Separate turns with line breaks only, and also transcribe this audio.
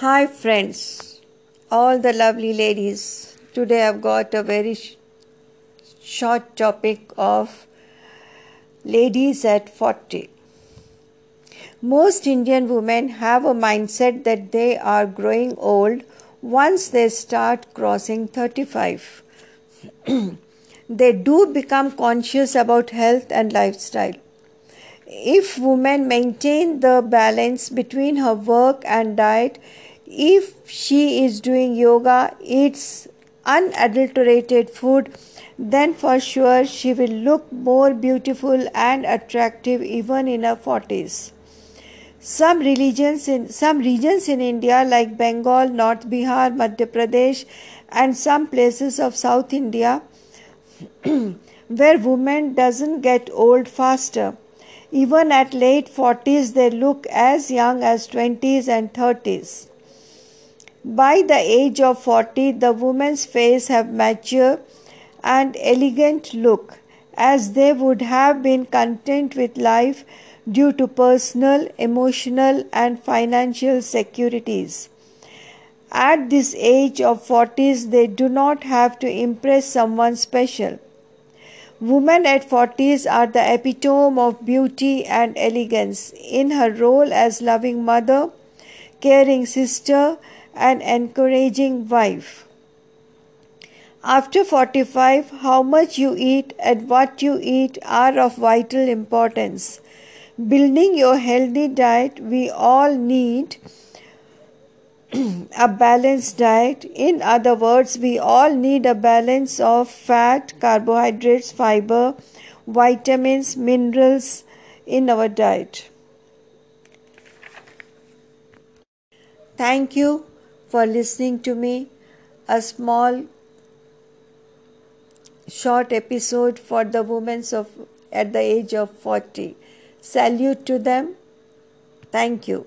Hi, friends, all the lovely ladies. Today I've got a very sh- short topic of ladies at 40. Most Indian women have a mindset that they are growing old once they start crossing 35. they do become conscious about health and lifestyle. If women maintain the balance between her work and diet, if she is doing yoga, eats unadulterated food, then for sure she will look more beautiful and attractive even in her 40s. Some religions in some regions in India like Bengal, North Bihar, Madhya Pradesh and some places of South India where women doesn't get old faster. Even at late 40s they look as young as 20s and 30s. By the age of 40, the woman's face have mature and elegant look as they would have been content with life due to personal, emotional and financial securities. At this age of 40s, they do not have to impress someone special. Women at 40s are the epitome of beauty and elegance in her role as loving mother, caring sister, and encouraging wife. After 45, how much you eat and what you eat are of vital importance. Building your healthy diet, we all need a balanced diet. In other words, we all need a balance of fat, carbohydrates, fiber, vitamins, minerals in our diet. Thank you for listening to me. A small short episode for the women of at the age of 40. Salute to them. Thank you.